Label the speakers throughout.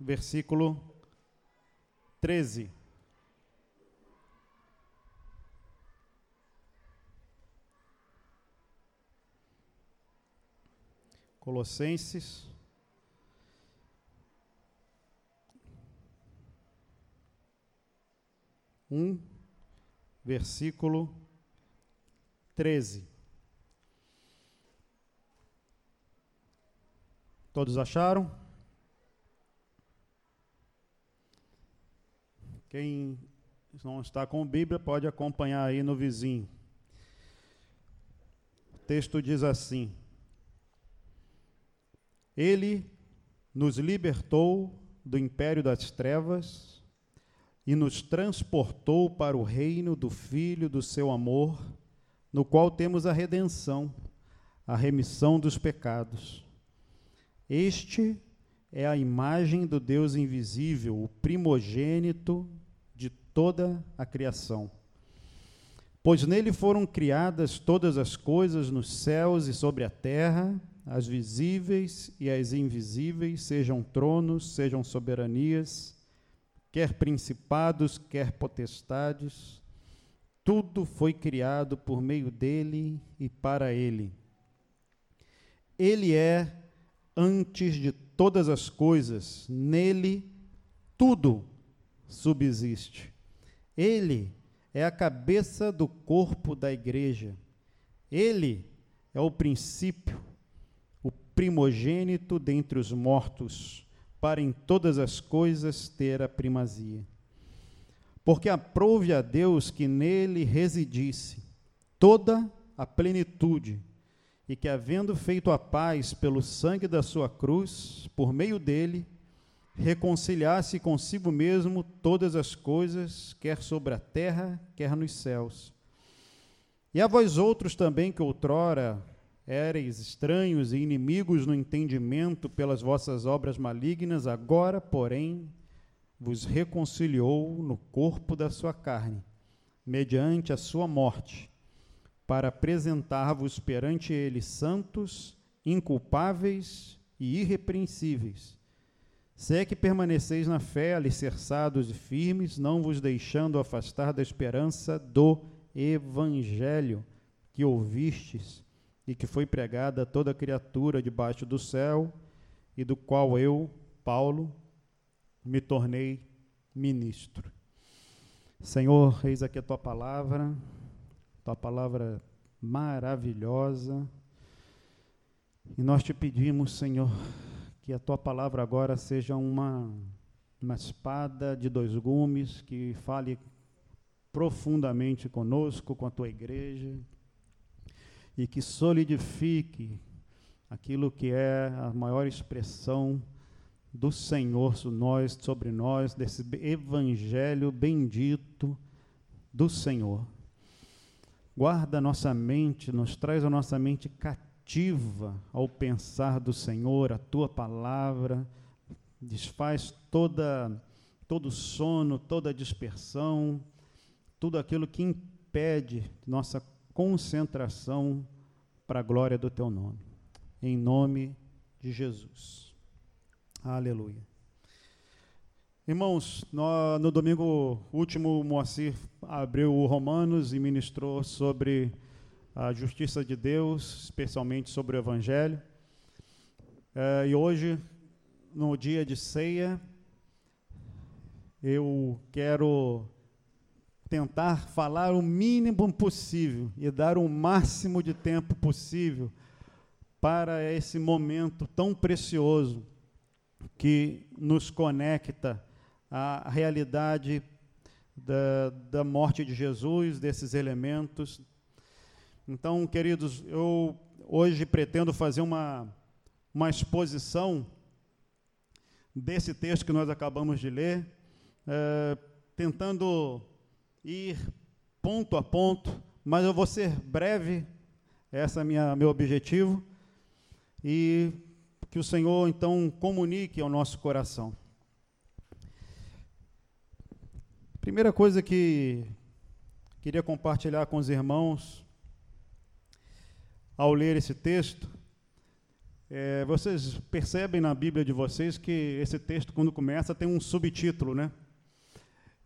Speaker 1: versículo 13. Colossenses. Um, versículo 13. Todos acharam? Quem não está com Bíblia pode acompanhar aí no vizinho. O texto diz assim: Ele nos libertou do império das trevas e nos transportou para o reino do Filho do seu amor, no qual temos a redenção, a remissão dos pecados. Este é a imagem do Deus invisível, o primogênito toda a criação. Pois nele foram criadas todas as coisas nos céus e sobre a terra, as visíveis e as invisíveis, sejam tronos, sejam soberanias, quer principados, quer potestades, tudo foi criado por meio dele e para ele. Ele é antes de todas as coisas, nele tudo subsiste. Ele é a cabeça do corpo da igreja. Ele é o princípio, o primogênito dentre os mortos, para em todas as coisas ter a primazia. Porque aprouve a Deus que nele residisse toda a plenitude e que, havendo feito a paz pelo sangue da sua cruz, por meio dele, reconciliasse consigo mesmo todas as coisas, quer sobre a terra, quer nos céus. E a vós outros também, que outrora éreis estranhos e inimigos no entendimento pelas vossas obras malignas, agora, porém, vos reconciliou no corpo da sua carne, mediante a sua morte para apresentar-vos perante ele santos, inculpáveis e irrepreensíveis. Se é que permaneceis na fé, alicerçados e firmes, não vos deixando afastar da esperança do evangelho que ouvistes e que foi pregada a toda criatura debaixo do céu, e do qual eu, Paulo, me tornei ministro. Senhor, eis aqui a tua palavra tua palavra maravilhosa. E nós te pedimos, Senhor, que a tua palavra agora seja uma, uma espada de dois gumes que fale profundamente conosco, com a tua igreja, e que solidifique aquilo que é a maior expressão do Senhor nós, sobre nós, desse evangelho bendito do Senhor. Guarda a nossa mente, nos traz a nossa mente cativa ao pensar do Senhor, a tua palavra, desfaz toda todo sono, toda dispersão, tudo aquilo que impede nossa concentração para a glória do teu nome. Em nome de Jesus. Aleluia. Irmãos, no, no, domingo último, Moacir abriu o Romanos e ministrou sobre a justiça de Deus, especialmente sobre o Evangelho. É, e hoje, no dia de ceia, eu quero tentar falar o mínimo possível e dar o máximo de tempo possível para esse momento tão precioso que nos conecta a realidade da, da morte de Jesus, desses elementos. Então, queridos, eu hoje pretendo fazer uma, uma exposição desse texto que nós acabamos de ler, é, tentando ir ponto a ponto, mas eu vou ser breve, esse é minha, meu objetivo, e que o Senhor então comunique ao nosso coração. Primeira coisa que queria compartilhar com os irmãos ao ler esse texto É, vocês percebem na Bíblia de vocês que esse texto, quando começa, tem um subtítulo, né?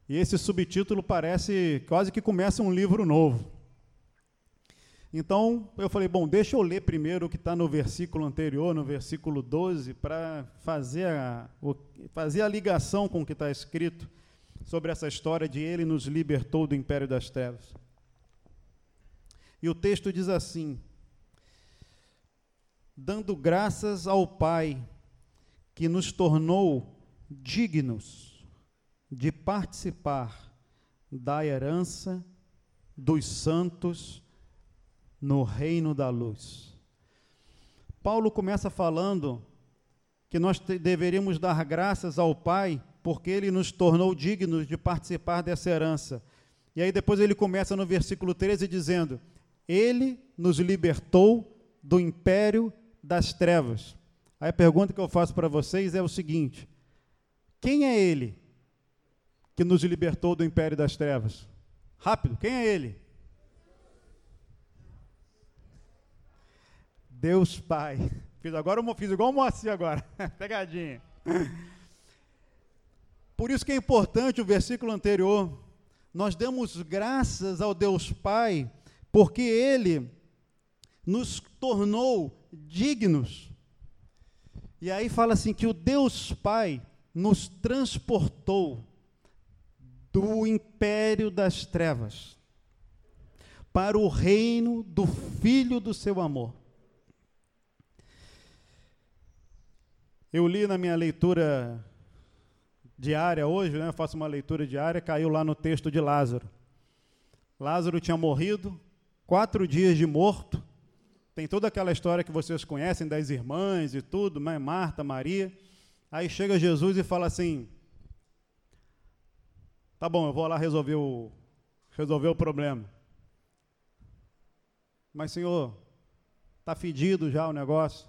Speaker 1: E esse subtítulo parece quase que começa um livro novo. Então eu falei, bom, deixa eu ler primeiro o que está no versículo anterior, no versículo 12, para fazer a, fazer a ligação com o que está escrito sobre essa história de ele nos libertou do império das trevas. E o texto diz assim: dando graças ao Pai que nos tornou dignos de participar da herança dos santos no reino da luz. Paulo começa falando que nós deveríamos dar graças ao Pai porque ele nos tornou dignos de participar dessa herança. E aí depois ele começa no versículo 13 dizendo: Ele nos libertou do império das trevas. Aí a pergunta que eu faço para vocês é o seguinte: quem é ele que nos libertou do império das trevas? Rápido, quem é ele? Deus Pai. Fiz agora, fiz igual o Moacir agora. Pegadinha. Por isso que é importante o versículo anterior. Nós damos graças ao Deus Pai, porque Ele nos tornou dignos. E aí fala assim que o Deus Pai nos transportou do império das trevas para o reino do filho do seu amor. Eu li na minha leitura diária hoje, né, eu faço uma leitura diária, caiu lá no texto de Lázaro. Lázaro tinha morrido, quatro dias de morto, tem toda aquela história que vocês conhecem das irmãs e tudo, né? Marta, Maria. Aí chega Jesus e fala assim: Tá bom, eu vou lá resolver o, resolver o problema. Mas, Senhor, está fedido já o negócio.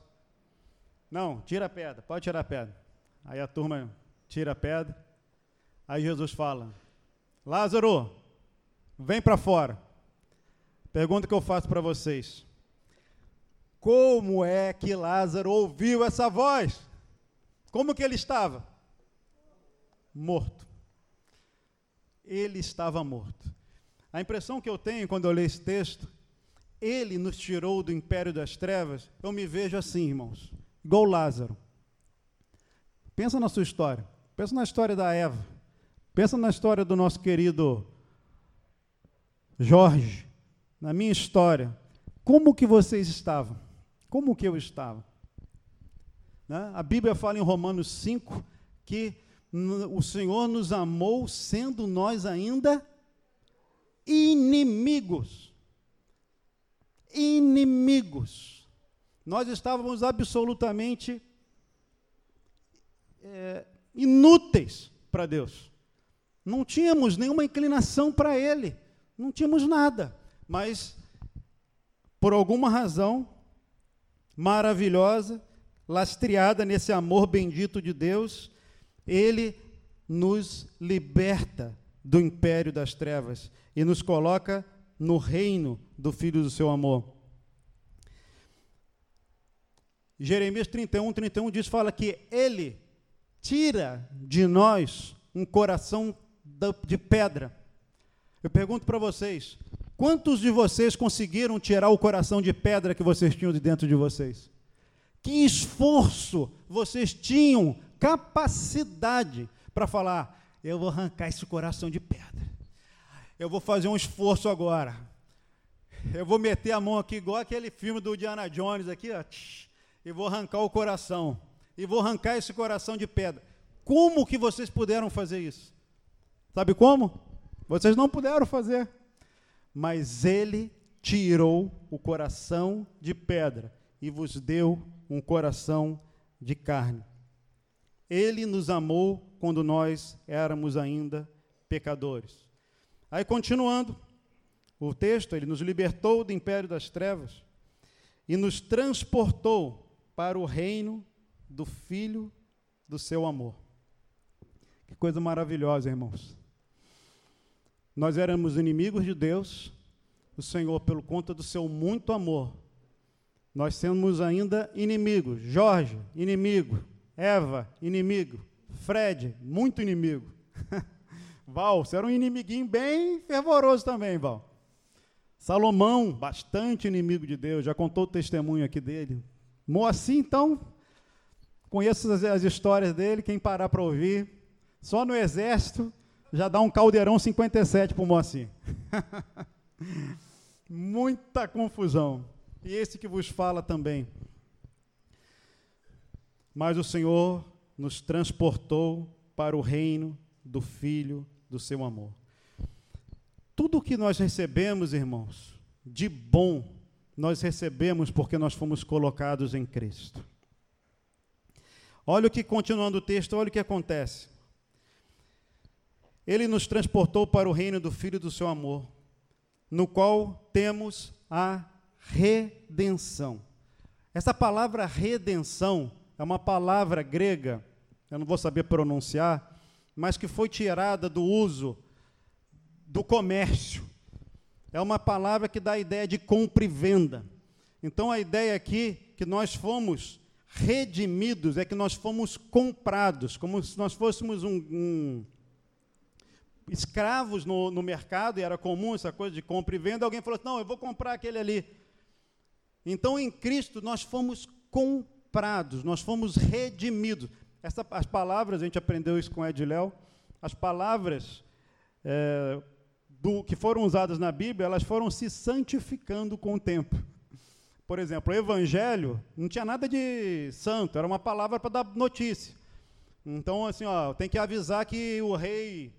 Speaker 1: Não, tira a pedra, pode tirar a pedra. Aí a turma tira a pedra. Aí Jesus fala: Lázaro, vem para fora. Pergunta que eu faço para vocês: como é que Lázaro ouviu essa voz? Como que ele estava? Morto. Ele estava morto. A impressão que eu tenho quando eu leio esse texto, ele nos tirou do império das trevas, eu me vejo assim, irmãos, igual Lázaro. Pensa na sua história. Pensa na história da Eva. Pensa na história do nosso querido Jorge. Na minha história. Como que vocês estavam? Como que eu estava? Né? A Bíblia fala em Romanos 5 que o Senhor nos amou sendo nós ainda inimigos. Inimigos. Nós estávamos absolutamente é, inúteis para Deus. Não tínhamos nenhuma inclinação para Ele. Não tínhamos nada. Mas, por alguma razão, maravilhosa, lastreada nesse amor bendito de Deus, ele nos liberta do império das trevas e nos coloca no reino do Filho do seu amor. Jeremias 31, 31 diz, fala que ele tira de nós um coração de pedra. Eu pergunto para vocês, Quantos de vocês conseguiram tirar o coração de pedra que vocês tinham de dentro de vocês? Que esforço vocês tinham, capacidade para falar: eu vou arrancar esse coração de pedra. Eu vou fazer um esforço agora. Eu vou meter a mão aqui, igual aquele filme do Diana Jones aqui, ó, e vou arrancar o coração. E vou arrancar esse coração de pedra. Como que vocês puderam fazer isso? Sabe como? Vocês não puderam fazer mas ele tirou o coração de pedra e vos deu um coração de carne. Ele nos amou quando nós éramos ainda pecadores. Aí, continuando o texto, ele nos libertou do império das trevas e nos transportou para o reino do Filho do seu amor. Que coisa maravilhosa, irmãos. Nós éramos inimigos de Deus, o Senhor, pelo conta do seu muito amor, nós temos ainda inimigos. Jorge, inimigo. Eva, inimigo. Fred, muito inimigo. Val, você era um inimiguinho bem fervoroso também, Val. Salomão, bastante inimigo de Deus, já contou o testemunho aqui dele. Moacir, então, conheço as, as histórias dele, quem parar para ouvir. Só no exército já dá um caldeirão 57 para o Moacir. Muita confusão. E esse que vos fala também. Mas o Senhor nos transportou para o reino do Filho do seu amor. Tudo o que nós recebemos, irmãos, de bom, nós recebemos porque nós fomos colocados em Cristo. Olha o que, continuando o texto, olha o que acontece. Ele nos transportou para o reino do Filho do seu amor, no qual temos a redenção. Essa palavra redenção é uma palavra grega, eu não vou saber pronunciar, mas que foi tirada do uso do comércio. É uma palavra que dá a ideia de compra e venda. Então a ideia aqui que nós fomos redimidos é que nós fomos comprados, como se nós fôssemos um, um escravos no, no, mercado, e era comum essa coisa de compra e venda. Alguém falou assim: não, eu vou comprar aquele ali. Então em Cristo nós fomos comprados, nós fomos redimidos. Essa, as palavras, a gente aprendeu isso com Ed Léo, as palavras é, do, que foram usadas na Bíblia, elas foram se santificando com o tempo. Por exemplo, o evangelho não tinha nada de santo, era uma palavra para dar notícia. Então, assim, ó, tem que avisar que o rei,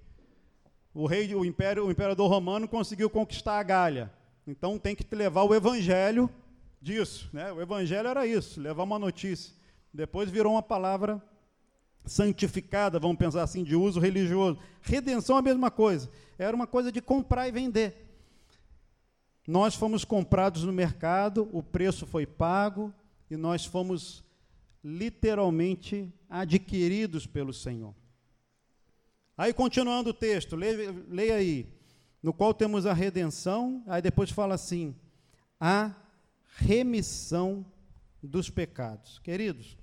Speaker 1: o rei, o império, o imperador romano conseguiu conquistar a Gália. Então tem que levar o evangelho disso, né? O evangelho era isso, levar uma notícia. Depois virou uma palavra santificada, vamos pensar assim, de uso religioso. Redenção é a mesma coisa. Era uma coisa de comprar e vender. Nós fomos comprados no mercado, o preço foi pago e nós fomos literalmente adquiridos pelo Senhor. Aí, continuando o texto, leia, leia aí. No qual temos a redenção, aí depois fala assim: a remissão dos pecados. Queridos,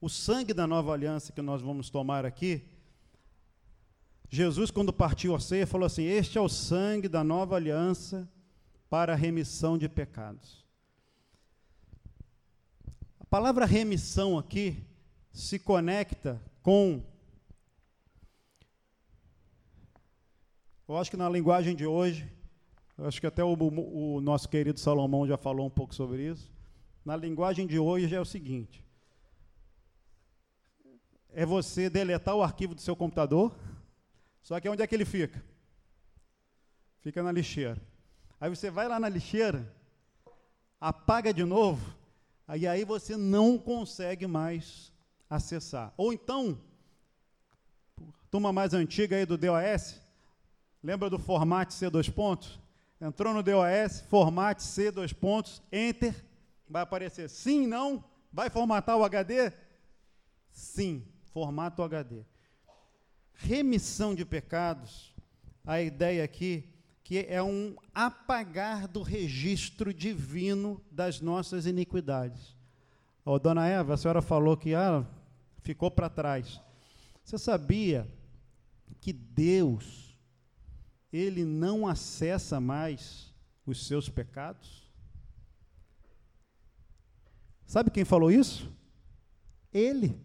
Speaker 1: o sangue da nova aliança que nós vamos tomar aqui, Jesus, quando partiu a ceia, falou assim: Este é o sangue da nova aliança para a remissão de pecados. A palavra remissão aqui se conecta com. Eu acho que na linguagem de hoje, acho que até o, o nosso querido Salomão já falou um pouco sobre isso. Na linguagem de hoje é o seguinte: é você deletar o arquivo do seu computador, só que onde é que ele fica? Fica na lixeira. Aí você vai lá na lixeira, apaga de novo, e aí você não consegue mais acessar. Ou então, turma mais antiga aí do DOS, lembra do format C dois pontos? Entrou no DOS, format C dois pontos, enter, vai aparecer sim, não, vai formatar o HD? Sim formato HD. Remissão de pecados, a ideia aqui que é um apagar do registro divino das nossas iniquidades. Oh, dona Eva, a senhora falou que ah, ficou para trás. Você sabia que Deus ele não acessa mais os seus pecados? Sabe quem falou isso? Ele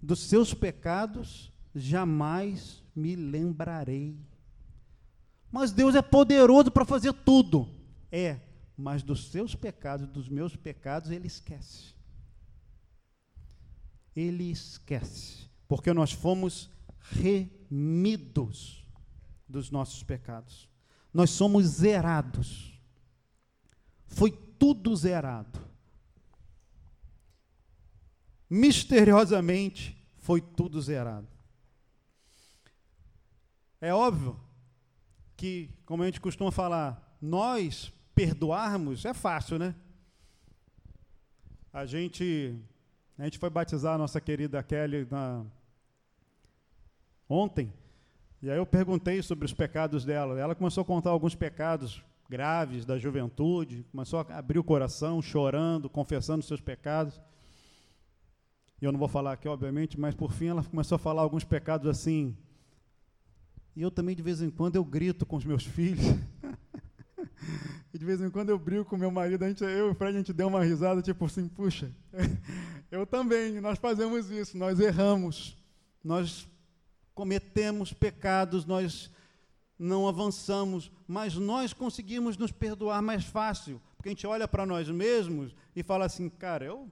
Speaker 1: dos seus pecados jamais me lembrarei. Mas Deus é poderoso para fazer tudo. É, mas dos seus pecados, dos meus pecados, Ele esquece. Ele esquece. Porque nós fomos remidos dos nossos pecados. Nós somos zerados. Foi tudo zerado misteriosamente foi tudo zerado. É óbvio que, como a gente costuma falar, nós perdoarmos é fácil, né? A gente, a gente foi batizar a nossa querida Kelly na, ontem, e aí eu perguntei sobre os pecados dela. Ela começou a contar alguns pecados graves da juventude, começou a abrir o coração, chorando, confessando seus pecados. E eu não vou falar aqui, obviamente, mas por fim ela começou a falar alguns pecados assim. E eu também, de vez em quando, eu grito com os meus filhos. e de vez em quando eu brigo com meu marido, a gente, eu e o Fred, a gente deu uma risada, tipo assim, puxa, eu também, nós fazemos isso, nós erramos, nós cometemos pecados, nós não avançamos, mas nós conseguimos nos perdoar mais fácil, porque a gente olha para nós mesmos e fala assim, cara, eu,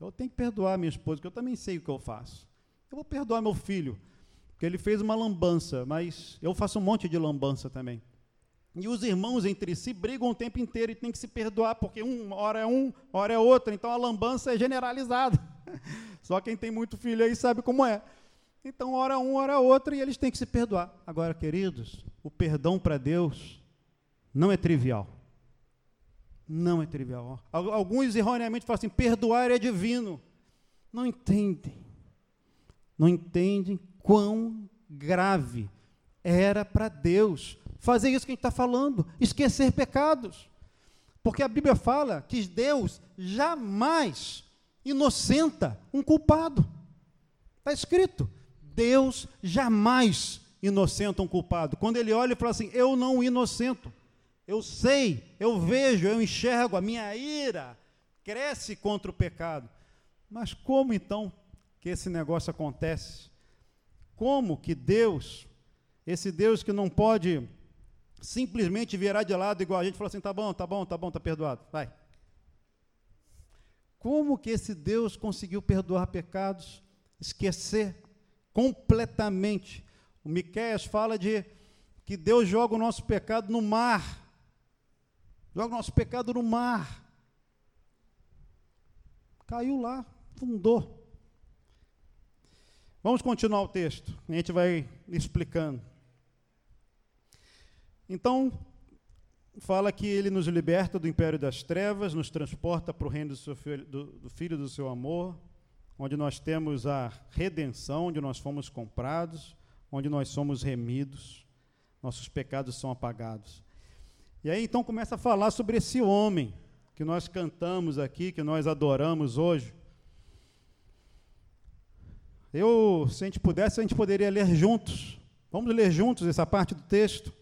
Speaker 1: eu tenho que perdoar minha esposa, porque eu também sei o que eu faço. Eu vou perdoar meu filho, porque ele fez uma lambança, mas eu faço um monte de lambança também. E os irmãos entre si brigam o tempo inteiro e tem que se perdoar, porque um, hora é um, hora é outro, então a lambança é generalizada. Só quem tem muito filho aí sabe como é. Então, hora um, hora outra, e eles têm que se perdoar. Agora, queridos, o perdão para Deus não é trivial. Não é trivial. Alguns erroneamente falam assim: perdoar é divino. Não entendem. Não entendem quão grave era para Deus fazer isso que a gente está falando, esquecer pecados. Porque a Bíblia fala que Deus jamais inocenta um culpado. Está escrito. Deus jamais inocenta um culpado. Quando ele olha e fala assim: Eu não inocento. Eu sei, eu vejo, eu enxergo, a minha ira cresce contra o pecado. Mas como então que esse negócio acontece? Como que Deus, esse Deus que não pode simplesmente virar de lado igual a gente, falar assim: tá bom, tá bom, tá bom, tá perdoado, vai. Como que esse Deus conseguiu perdoar pecados, esquecer completamente. O Miqueias fala de que Deus joga o nosso pecado no mar. Joga o nosso pecado no mar. Caiu lá, fundou. Vamos continuar o texto. A gente vai explicando. Então, fala que ele nos liberta do império das trevas, nos transporta para o reino do, filho, do, do filho do seu amor, onde nós temos a redenção, onde nós fomos comprados, onde nós somos remidos, nossos pecados são apagados. E aí então começa a falar sobre esse homem que nós cantamos aqui, que nós adoramos hoje. Eu, se a gente pudesse, a gente poderia ler juntos. Vamos ler juntos essa parte do texto.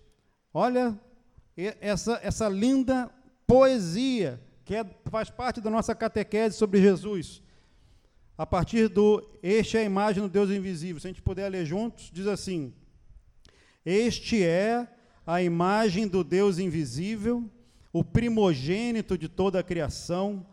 Speaker 1: Olha essa, essa linda poesia que é, faz parte da nossa catequese sobre Jesus a partir do Este é a imagem do Deus invisível. Se a gente puder ler juntos, diz assim: Este é a imagem do Deus invisível, o primogênito de toda a criação,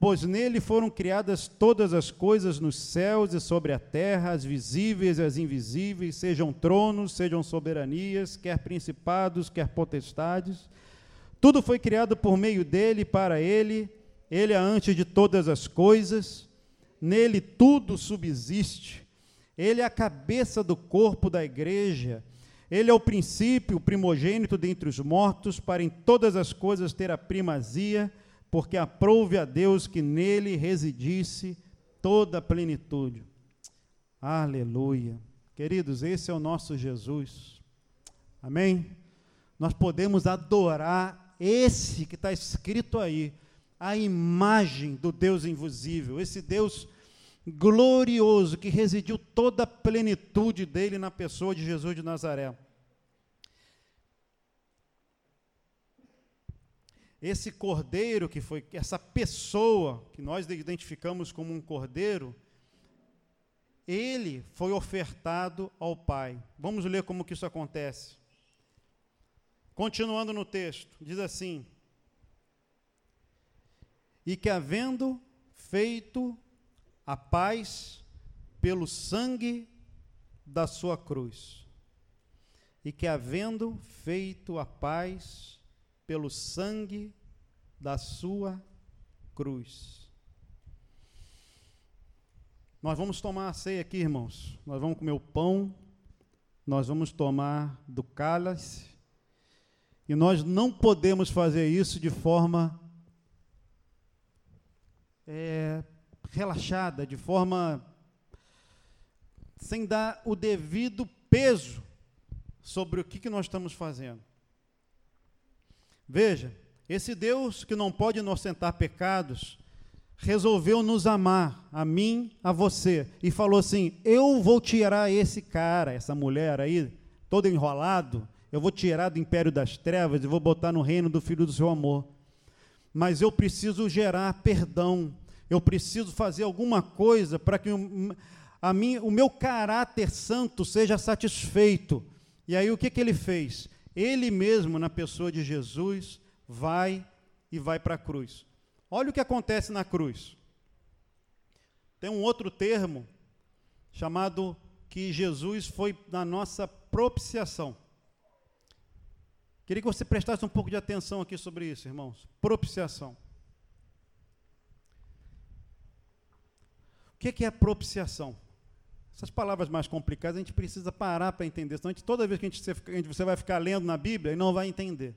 Speaker 1: pois nele foram criadas todas as coisas nos céus e sobre a terra, as visíveis e as invisíveis, sejam tronos, sejam soberanias, quer principados, quer potestades. Tudo foi criado por meio dele para ele. Ele é antes de todas as coisas nele tudo subsiste. Ele é a cabeça do corpo da igreja. Ele é o princípio, o primogênito dentre os mortos, para em todas as coisas ter a primazia, porque aprouve a Deus que nele residisse toda a plenitude. Aleluia. Queridos, esse é o nosso Jesus. Amém? Nós podemos adorar esse que está escrito aí, a imagem do Deus invisível, esse Deus glorioso que residiu toda a plenitude dele na pessoa de Jesus de Nazaré. Esse cordeiro que foi, essa pessoa que nós identificamos como um cordeiro, ele foi ofertado ao Pai. Vamos ler como que isso acontece. Continuando no texto, diz assim: E que havendo feito a paz pelo sangue da sua cruz. E que, havendo feito a paz pelo sangue da sua cruz. Nós vamos tomar a ceia aqui, irmãos. Nós vamos comer o pão, nós vamos tomar do cálice, e nós não podemos fazer isso de forma é, relaxada, de forma sem dar o devido peso sobre o que, que nós estamos fazendo. Veja, esse Deus que não pode inocentar pecados, resolveu nos amar, a mim, a você, e falou assim: Eu vou tirar esse cara, essa mulher aí, todo enrolado, eu vou tirar do império das trevas e vou botar no reino do filho do seu amor. Mas eu preciso gerar perdão, eu preciso fazer alguma coisa para que a mim, o meu caráter santo seja satisfeito. E aí o que, que ele fez? Ele mesmo, na pessoa de Jesus, vai e vai para a cruz. Olha o que acontece na cruz. Tem um outro termo chamado que Jesus foi na nossa propiciação. Queria que você prestasse um pouco de atenção aqui sobre isso, irmãos. Propiciação. O que é propiciação? Essas palavras mais complicadas a gente precisa parar para entender, senão gente, toda vez que a gente, você vai ficar lendo na Bíblia e não vai entender.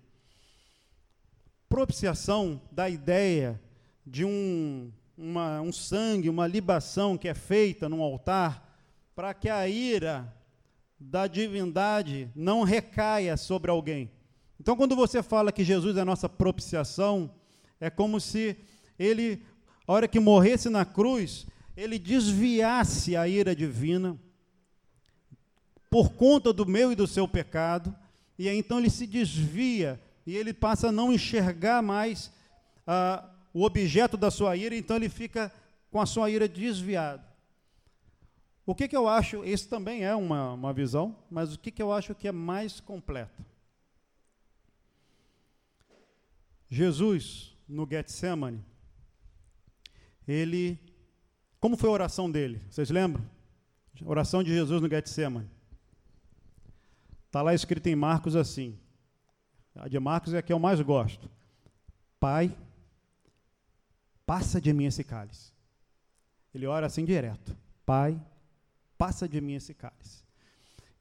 Speaker 1: Propiciação dá ideia de um, uma, um sangue, uma libação que é feita num altar para que a ira da divindade não recaia sobre alguém. Então, quando você fala que Jesus é a nossa propiciação, é como se ele, a hora que morresse na cruz, ele desviasse a ira divina por conta do meu e do seu pecado, e aí então ele se desvia e ele passa a não enxergar mais ah, o objeto da sua ira, então ele fica com a sua ira desviada. O que, que eu acho, isso também é uma, uma visão, mas o que, que eu acho que é mais completo? Jesus, no Getsemane, ele, como foi a oração dele? Vocês lembram? A oração de Jesus no Getsemane. Está lá escrito em Marcos assim, a de Marcos é a que eu mais gosto. Pai, passa de mim esse cálice. Ele ora assim direto. Pai, passa de mim esse cálice.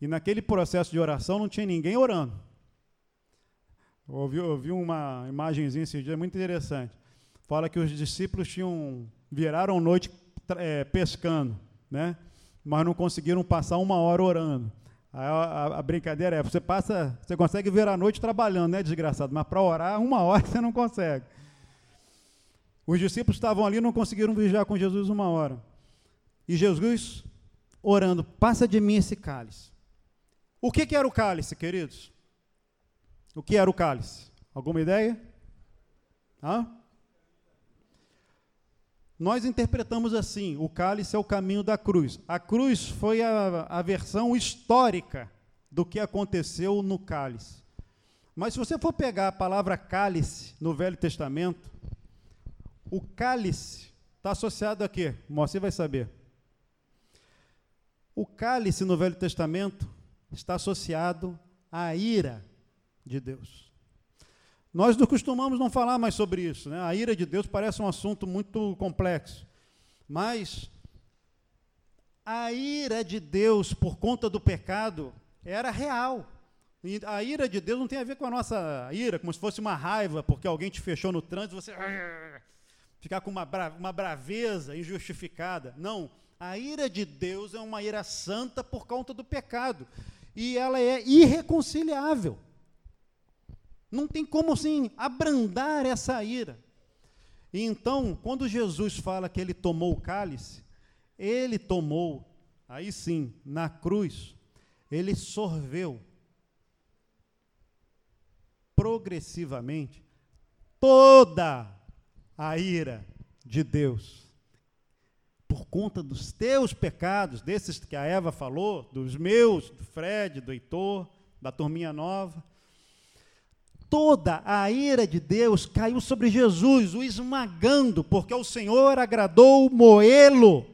Speaker 1: E naquele processo de oração não tinha ninguém orando. Eu ouvi, eu vi uma imagenzinha esse dia muito interessante. Fala que os discípulos tinham viraram noite é, pescando, né? Mas não conseguiram passar uma hora orando. A, a, a, brincadeira é, você passa, você consegue ver a noite trabalhando, né, desgraçado? Mas para orar, uma hora você não consegue. Os discípulos estavam ali e não conseguiram vigiar com Jesus uma hora. E Jesus orando, passa de mim esse cálice. O que, que era o cálice, queridos? O que era o cálice? Alguma ideia? Hã? Nós interpretamos assim: o cálice é o caminho da cruz. A cruz foi a, a versão histórica do que aconteceu no cálice. Mas se você for pegar a palavra cálice no Velho Testamento, o cálice está associado a quê? Você vai saber. O cálice no Velho Testamento está associado à ira de Deus. Nós não costumamos não falar mais sobre isso, né? A ira de Deus parece um assunto muito complexo. Mas a ira de Deus por conta do pecado era real. E a ira de Deus não tem a ver com a nossa ira, como se fosse uma raiva porque alguém te fechou no trânsito, você ficar com uma, bra uma braveza injustificada. Não, a ira de Deus é uma ira santa por conta do pecado. E ela é irreconciliável. Não tem como assim abrandar essa ira. E então, quando Jesus fala que ele tomou o cálice, ele tomou, aí sim, na cruz, ele sorveu progressivamente toda a ira de Deus. Por conta dos teus pecados, desses que a Eva falou, dos meus, do Fred, do Heitor, da turminha nova toda a ira de Deus caiu sobre Jesus, o esmagando, porque o Senhor agradou moê-lo.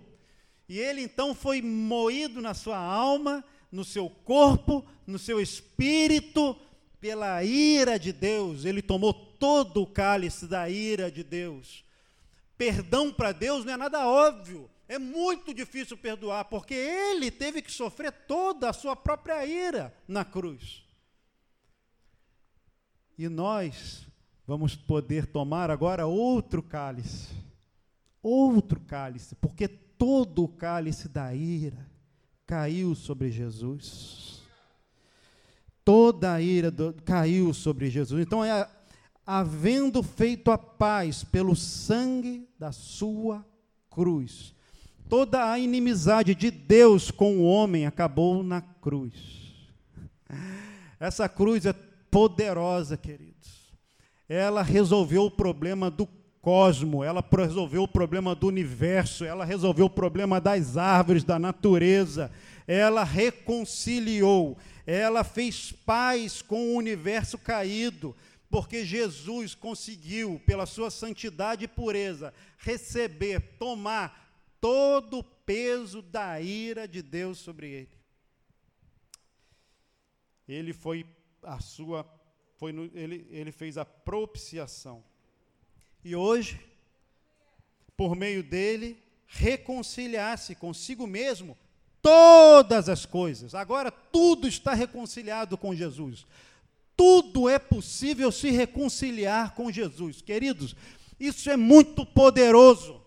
Speaker 1: E ele então foi moído na sua alma, no seu corpo, no seu espírito, pela ira de Deus. Ele tomou todo o cálice da ira de Deus. Perdão para Deus não é nada óbvio. É muito difícil perdoar, porque ele teve que sofrer toda a sua própria ira na cruz. E nós vamos poder tomar agora outro cálice. Outro cálice, porque todo o cálice da ira caiu sobre Jesus. Toda a ira do, caiu sobre Jesus. Então é havendo feito a paz pelo sangue da sua cruz. Toda a inimizade de Deus com o homem acabou na cruz. Essa cruz é poderosa, queridos. Ela resolveu o problema do cosmo, ela resolveu o problema do universo, ela resolveu o problema das árvores, da natureza, ela reconciliou, ela fez paz com o universo caído, porque Jesus conseguiu, pela sua santidade e pureza, receber, tomar todo o peso da ira de Deus sobre ele. Ele foi a sua, foi no, ele, ele fez a propiciação. E hoje, por meio dele, reconciliar-se consigo mesmo todas as coisas. Agora tudo está reconciliado com Jesus tudo é possível se reconciliar com Jesus. Queridos, isso é muito poderoso.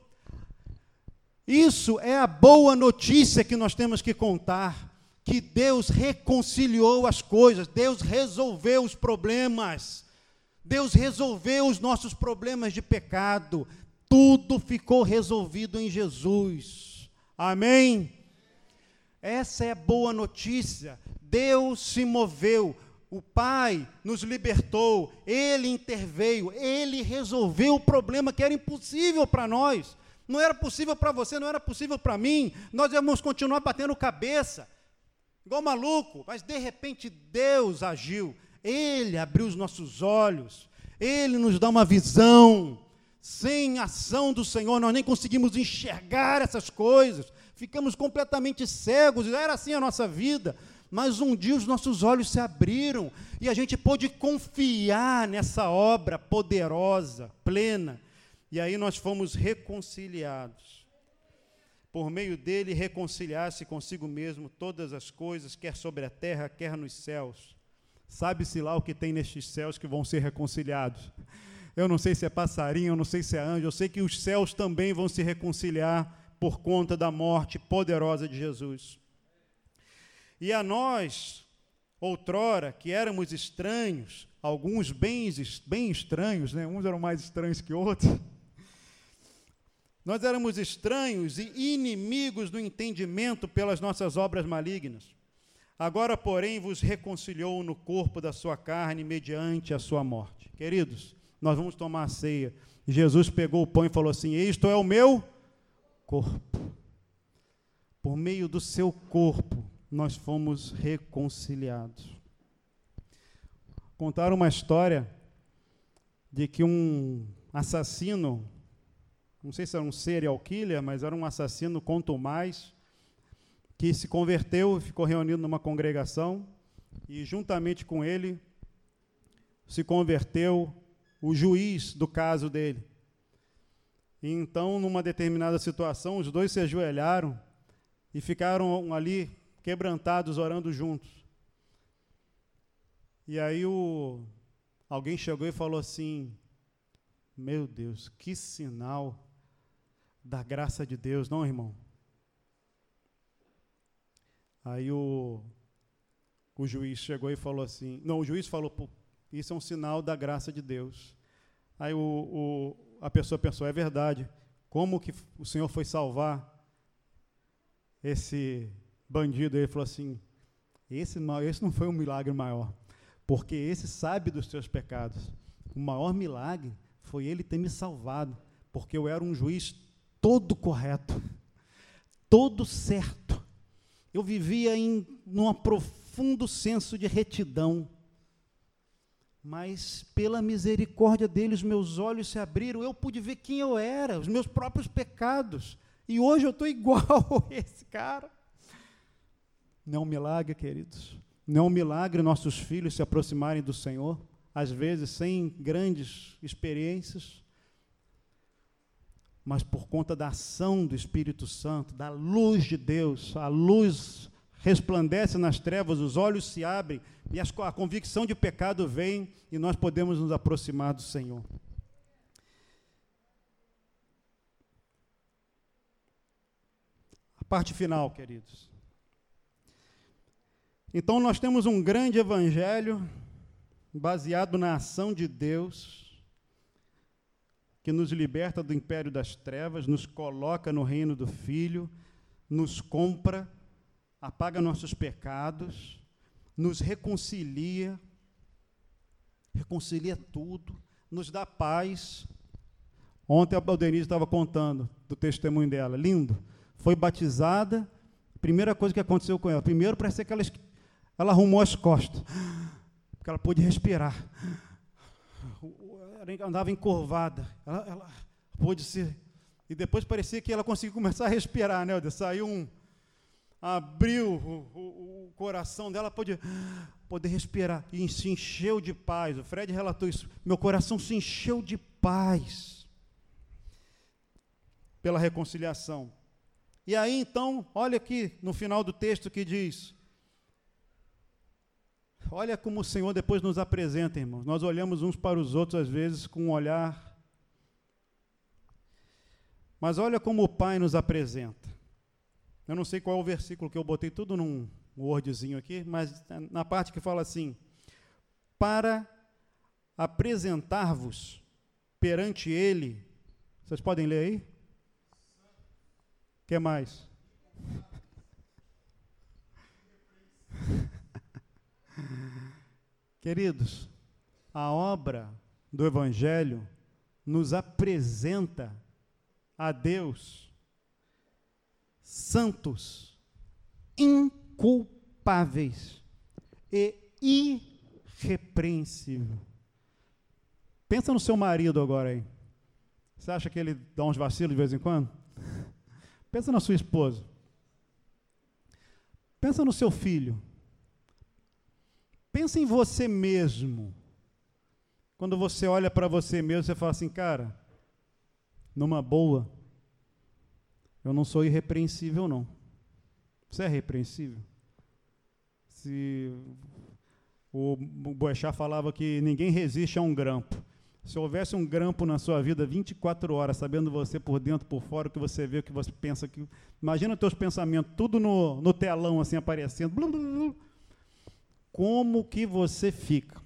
Speaker 1: Isso é a boa notícia que nós temos que contar. Que Deus reconciliou as coisas, Deus resolveu os problemas, Deus resolveu os nossos problemas de pecado, tudo ficou resolvido em Jesus. Amém? Essa é a boa notícia. Deus se moveu, o Pai nos libertou, Ele interveio, Ele resolveu o problema que era impossível para nós. Não era possível para você, não era possível para mim. Nós íamos continuar batendo cabeça, igual maluco, mas de repente Deus agiu. Ele abriu os nossos olhos, Ele nos dá uma visão. Sem ação do Senhor, nós nem conseguimos enxergar essas coisas, ficamos completamente cegos, era assim a nossa vida mas um dia os nossos olhos se abriram e a gente pôde confiar nessa obra poderosa, plena, e aí nós fomos reconciliados. Por meio dele, reconciliar-se consigo mesmo todas as coisas, quer sobre a terra, quer nos céus. Sabe-se lá o que tem nestes céus que vão ser reconciliados. Eu não sei se é passarinho, eu não sei se é anjo, eu sei que os céus também vão se reconciliar por conta da morte poderosa de Jesus. E a nós, outrora, que éramos estranhos, alguns bem, bem estranhos, né? uns eram mais estranhos que outros, nós éramos estranhos e inimigos do entendimento pelas nossas obras malignas. Agora, porém, vos reconciliou no corpo da sua carne mediante a sua morte. Queridos, nós vamos tomar a ceia. Jesus pegou o pão e falou assim: Isto é o meu corpo. Por meio do seu corpo, nós fomos reconciliados. Contaram uma história de que um assassino, não sei se era um serial killer, mas era um assassino mais, que se converteu, ficou reunido numa congregação e juntamente com ele se converteu o juiz do caso dele. E então, numa determinada situação, os dois se ajoelharam e ficaram ali quebrantados orando juntos. E aí o alguém chegou e falou assim: Meu Deus, que sinal da graça de Deus, não, irmão? Aí o, o juiz chegou e falou assim: Não, o juiz falou, isso é um sinal da graça de Deus. Aí o, o, a pessoa pensou: É verdade, como que o Senhor foi salvar esse bandido, ele falou assim: esse, esse não foi um milagre maior, porque esse sabe dos seus pecados. O maior milagre foi ele ter me salvado, porque eu era um juiz todo correto, todo certo. Eu vivia em num profundo senso de retidão. Mas pela misericórdia dele, os meus olhos se abriram, eu pude ver quem eu era, os meus próprios pecados. E hoje eu estou igual a esse cara. Não é um milagre, queridos. Não é um milagre nossos filhos se aproximarem do Senhor, às vezes sem grandes experiências, mas por conta da ação do Espírito Santo, da luz de Deus, a luz resplandece nas trevas, os olhos se abrem e a convicção de pecado vem e nós podemos nos aproximar do Senhor. A parte final, queridos. Então nós temos um grande evangelho baseado na ação de Deus, que nos liberta do império das trevas, nos coloca no reino do Filho, nos compra, apaga nossos pecados, nos reconcilia, reconcilia tudo, nos dá paz. Ontem a Denise estava contando do testemunho dela, lindo. Foi batizada, primeira coisa que aconteceu com ela, primeiro parece que ela, ela arrumou as costas, porque ela pôde respirar. Ela andava encurvada, ela, ela pôde ser. E depois parecia que ela conseguiu começar a respirar, né? Saiu um. Abriu o, o, o coração dela, pôde poder respirar. E se encheu de paz. O Fred relatou isso. Meu coração se encheu de paz pela reconciliação. E aí então, olha aqui no final do texto que diz: Olha como o Senhor depois nos apresenta, irmãos. Nós olhamos uns para os outros, às vezes, com um olhar. Mas olha como o Pai nos apresenta. Eu não sei qual é o versículo que eu botei tudo num wordzinho aqui, mas na parte que fala assim: para apresentar-vos perante Ele. Vocês podem ler aí? Que mais? Queridos, a obra do Evangelho nos apresenta a Deus santos, inculpáveis e irrepreensíveis. Pensa no seu marido agora aí. Você acha que ele dá uns vacilos de vez em quando? Pensa na sua esposa. Pensa no seu filho. Pensa em você mesmo. Quando você olha para você mesmo, você fala assim, cara, numa boa, eu não sou irrepreensível, não. Você é repreensível? Se o Boechat falava que ninguém resiste a um grampo. Se houvesse um grampo na sua vida 24 horas, sabendo você por dentro, por fora, o que você vê, o que você pensa, que imagina os teus pensamentos, tudo no, no telão assim aparecendo. Blum, blum, blum como que você fica.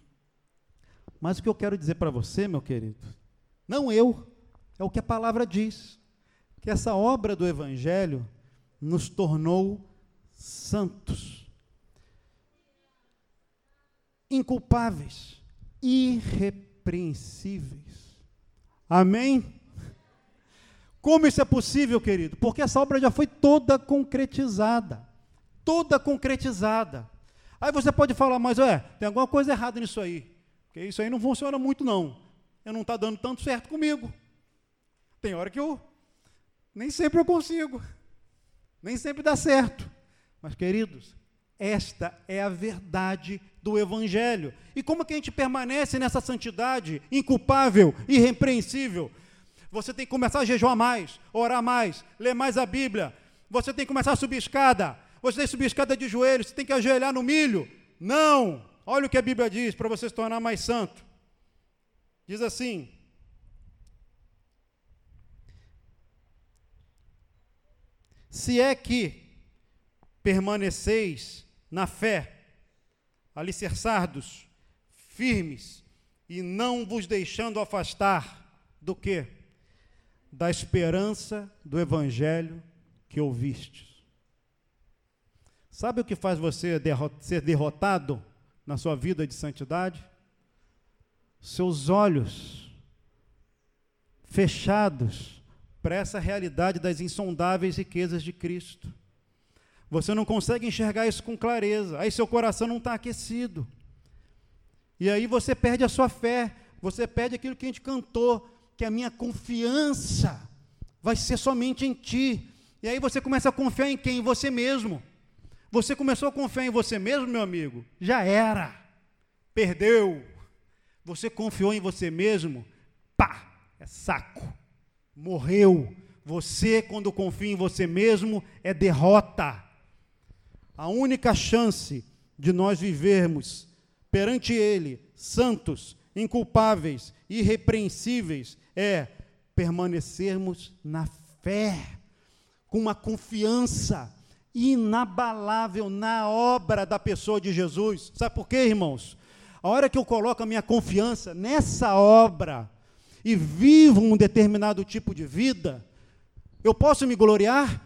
Speaker 1: Mas o que eu quero dizer para você, meu querido, não eu, é o que a palavra diz, que essa obra do Evangelho nos tornou santos, inculpáveis, irrepreensíveis. Amém? Como isso é possível, querido? Porque essa obra já foi toda concretizada. Toda concretizada. Aí você pode falar, mas é, tem alguma coisa errada nisso aí. Porque isso aí não funciona muito, não. Eu não está dando tanto certo comigo. Tem hora que eu nem sempre eu consigo. Nem sempre dá certo. Mas, queridos, esta é a verdade do Evangelho. E como que a gente permanece nessa santidade inculpável, irrepreensível? Você tem que começar a jejuar mais, orar mais, ler mais a Bíblia. Você tem que começar a subir escada, você tem que subir escada de joelhos, você tem que ajoelhar no milho. Não! Olha o que a Bíblia diz para você se tornar mais santo. Diz assim: Se é que permaneceis na fé, alicerçados, firmes, e não vos deixando afastar do que? Da esperança do evangelho que ouvistes. Sabe o que faz você ser derrotado na sua vida de santidade? Seus olhos fechados para essa realidade das insondáveis riquezas de Cristo. Você não consegue enxergar isso com clareza, aí seu coração não está aquecido. E aí você perde a sua fé, você perde aquilo que a gente cantou, que a minha confiança vai ser somente em Ti. E aí você começa a confiar em quem? Em você mesmo. Você começou a confiar em você mesmo, meu amigo? Já era. Perdeu. Você confiou em você mesmo? Pá, é saco. Morreu. Você, quando confia em você mesmo, é derrota. A única chance de nós vivermos perante Ele, santos, inculpáveis, irrepreensíveis, é permanecermos na fé, com uma confiança inabalável na obra da pessoa de Jesus. Sabe por quê, irmãos? A hora que eu coloco a minha confiança nessa obra, e vivo um determinado tipo de vida, eu posso me gloriar?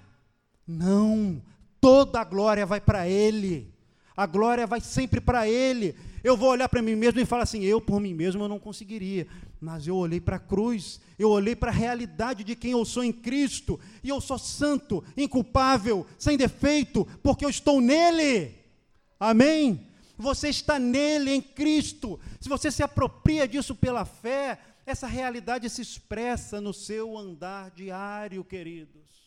Speaker 1: Não, toda a glória vai para Ele. A glória vai sempre para Ele. Eu vou olhar para mim mesmo e falar assim: eu por mim mesmo eu não conseguiria, mas eu olhei para a cruz, eu olhei para a realidade de quem eu sou em Cristo, e eu sou santo, inculpável, sem defeito, porque eu estou nele. Amém? Você está nele, em Cristo. Se você se apropria disso pela fé, essa realidade se expressa no seu andar diário, queridos.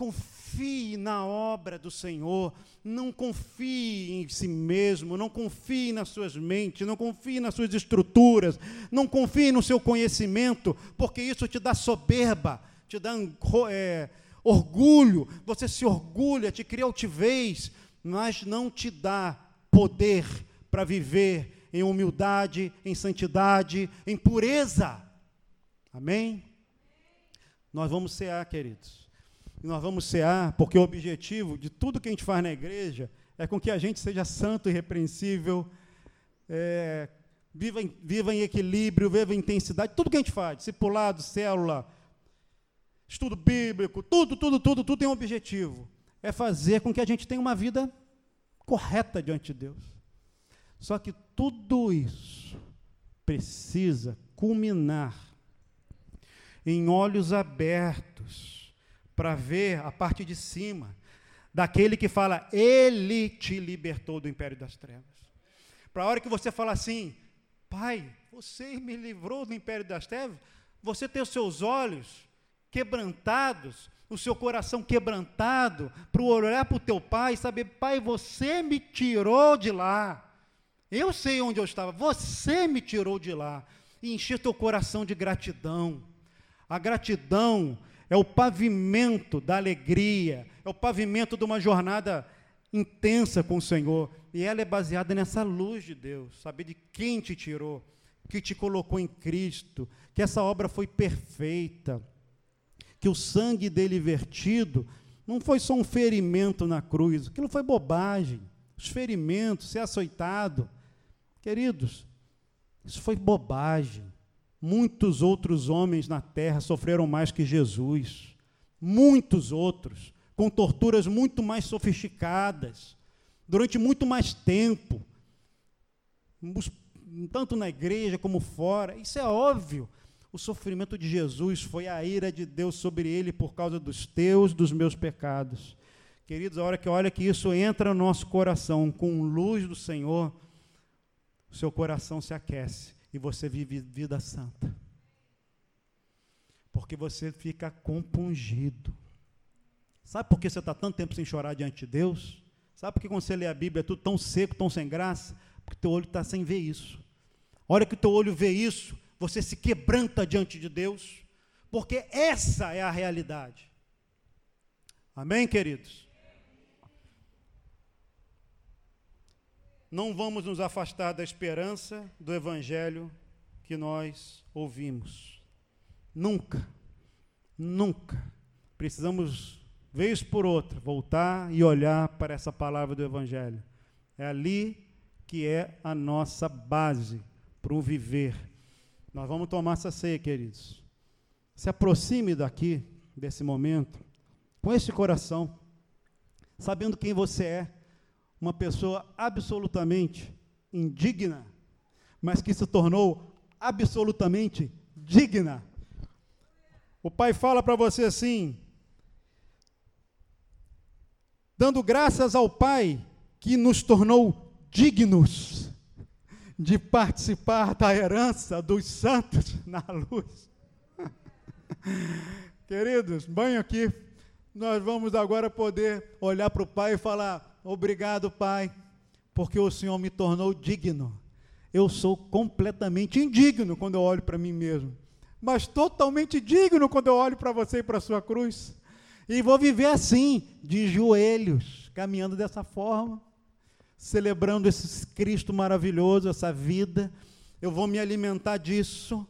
Speaker 1: Confie na obra do Senhor, não confie em si mesmo, não confie nas suas mentes, não confie nas suas estruturas, não confie no seu conhecimento, porque isso te dá soberba, te dá é, orgulho, você se orgulha, te cria altivez, mas não te dá poder para viver em humildade, em santidade, em pureza. Amém? Nós vamos cear, queridos. E nós vamos cear porque o objetivo de tudo que a gente faz na igreja é com que a gente seja santo e repreensível, é, viva, em, viva em equilíbrio, viva em intensidade, tudo que a gente faz, discipulado, célula, estudo bíblico, tudo, tudo, tudo, tudo tem um objetivo. É fazer com que a gente tenha uma vida correta diante de Deus. Só que tudo isso precisa culminar em olhos abertos para ver a parte de cima daquele que fala, Ele te libertou do império das trevas. Para a hora que você fala assim, Pai, você me livrou do império das trevas, você tem os seus olhos quebrantados, o seu coração quebrantado, para olhar para o teu pai e saber, Pai, você me tirou de lá. Eu sei onde eu estava, você me tirou de lá e encheu teu coração de gratidão. A gratidão é o pavimento da alegria, é o pavimento de uma jornada intensa com o Senhor. E ela é baseada nessa luz de Deus, saber de quem te tirou, que te colocou em Cristo, que essa obra foi perfeita, que o sangue dele vertido não foi só um ferimento na cruz, aquilo foi bobagem. Os ferimentos, ser açoitado, Queridos, isso foi bobagem. Muitos outros homens na terra sofreram mais que Jesus. Muitos outros, com torturas muito mais sofisticadas, durante muito mais tempo, tanto na igreja como fora. Isso é óbvio. O sofrimento de Jesus foi a ira de Deus sobre ele por causa dos teus, dos meus pecados. Queridos, a hora que olha que isso entra no nosso coração com luz do Senhor, o seu coração se aquece e você vive vida santa. Porque você fica compungido. Sabe por que você está tanto tempo sem chorar diante de Deus? Sabe por que quando você lê a Bíblia é tudo tão seco, tão sem graça? Porque teu olho está sem ver isso. A hora que teu olho vê isso, você se quebranta diante de Deus, porque essa é a realidade. Amém, queridos? Não vamos nos afastar da esperança do Evangelho que nós ouvimos. Nunca, nunca. Precisamos, vez por outra, voltar e olhar para essa palavra do Evangelho. É ali que é a nossa base para o viver. Nós vamos tomar essa ceia, queridos. Se aproxime daqui, desse momento, com esse coração, sabendo quem você é uma pessoa absolutamente indigna, mas que se tornou absolutamente digna. O pai fala para você assim: dando graças ao Pai que nos tornou dignos de participar da herança dos santos na luz. Queridos, banho aqui, nós vamos agora poder olhar para o Pai e falar: Obrigado, Pai, porque o Senhor me tornou digno. Eu sou completamente indigno quando eu olho para mim mesmo, mas totalmente digno quando eu olho para você e para a sua cruz. E vou viver assim, de joelhos, caminhando dessa forma, celebrando esse Cristo maravilhoso, essa vida. Eu vou me alimentar disso,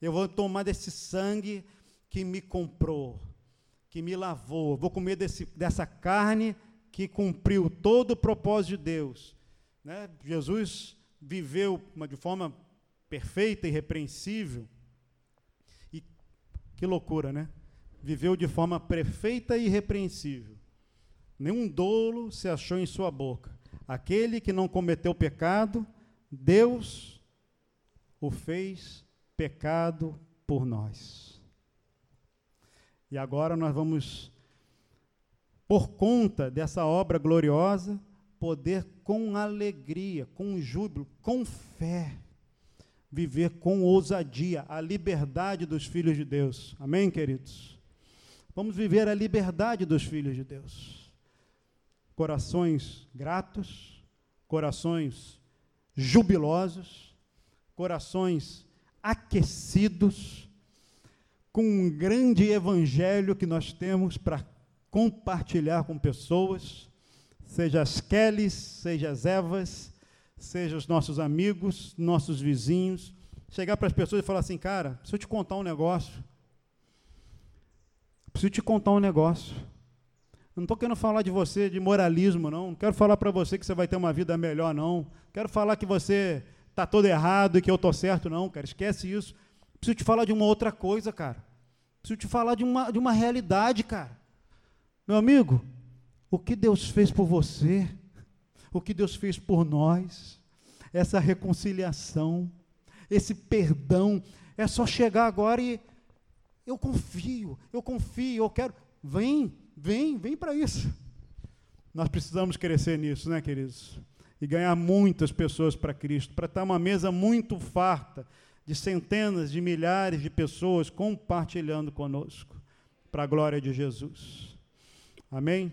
Speaker 1: eu vou tomar desse sangue que me comprou, que me lavou. Vou comer desse, dessa carne que cumpriu todo o propósito de Deus. Né? Jesus viveu de forma perfeita e irrepreensível, Que loucura, né? Viveu de forma perfeita e irrepreensível. Nenhum dolo se achou em sua boca. Aquele que não cometeu pecado, Deus o fez pecado por nós. E agora nós vamos, por conta dessa obra gloriosa, poder com alegria, com júbilo, com fé, viver com ousadia a liberdade dos filhos de Deus. Amém, queridos? Vamos viver a liberdade dos filhos de Deus. Corações gratos, corações jubilosos, corações aquecidos com um grande evangelho que nós temos para compartilhar com pessoas, seja as Kellys, seja as Evas, seja os nossos amigos, nossos vizinhos, chegar para as pessoas e falar assim, cara, preciso te contar um negócio. Preciso te contar um negócio. Não estou querendo falar de você de moralismo, não. Não quero falar para você que você vai ter uma vida melhor, não. Quero falar que você está todo errado e que eu estou certo, não, cara. Esquece isso. Preciso te falar de uma outra coisa, cara. Preciso te falar de uma, de uma realidade, cara. Meu amigo, o que Deus fez por você, o que Deus fez por nós, essa reconciliação, esse perdão, é só chegar agora e eu confio, eu confio, eu quero. Vem, vem, vem para isso. Nós precisamos crescer nisso, né, queridos? e ganhar muitas pessoas para Cristo, para estar uma mesa muito farta de centenas de milhares de pessoas compartilhando conosco, para a glória de Jesus. Amém?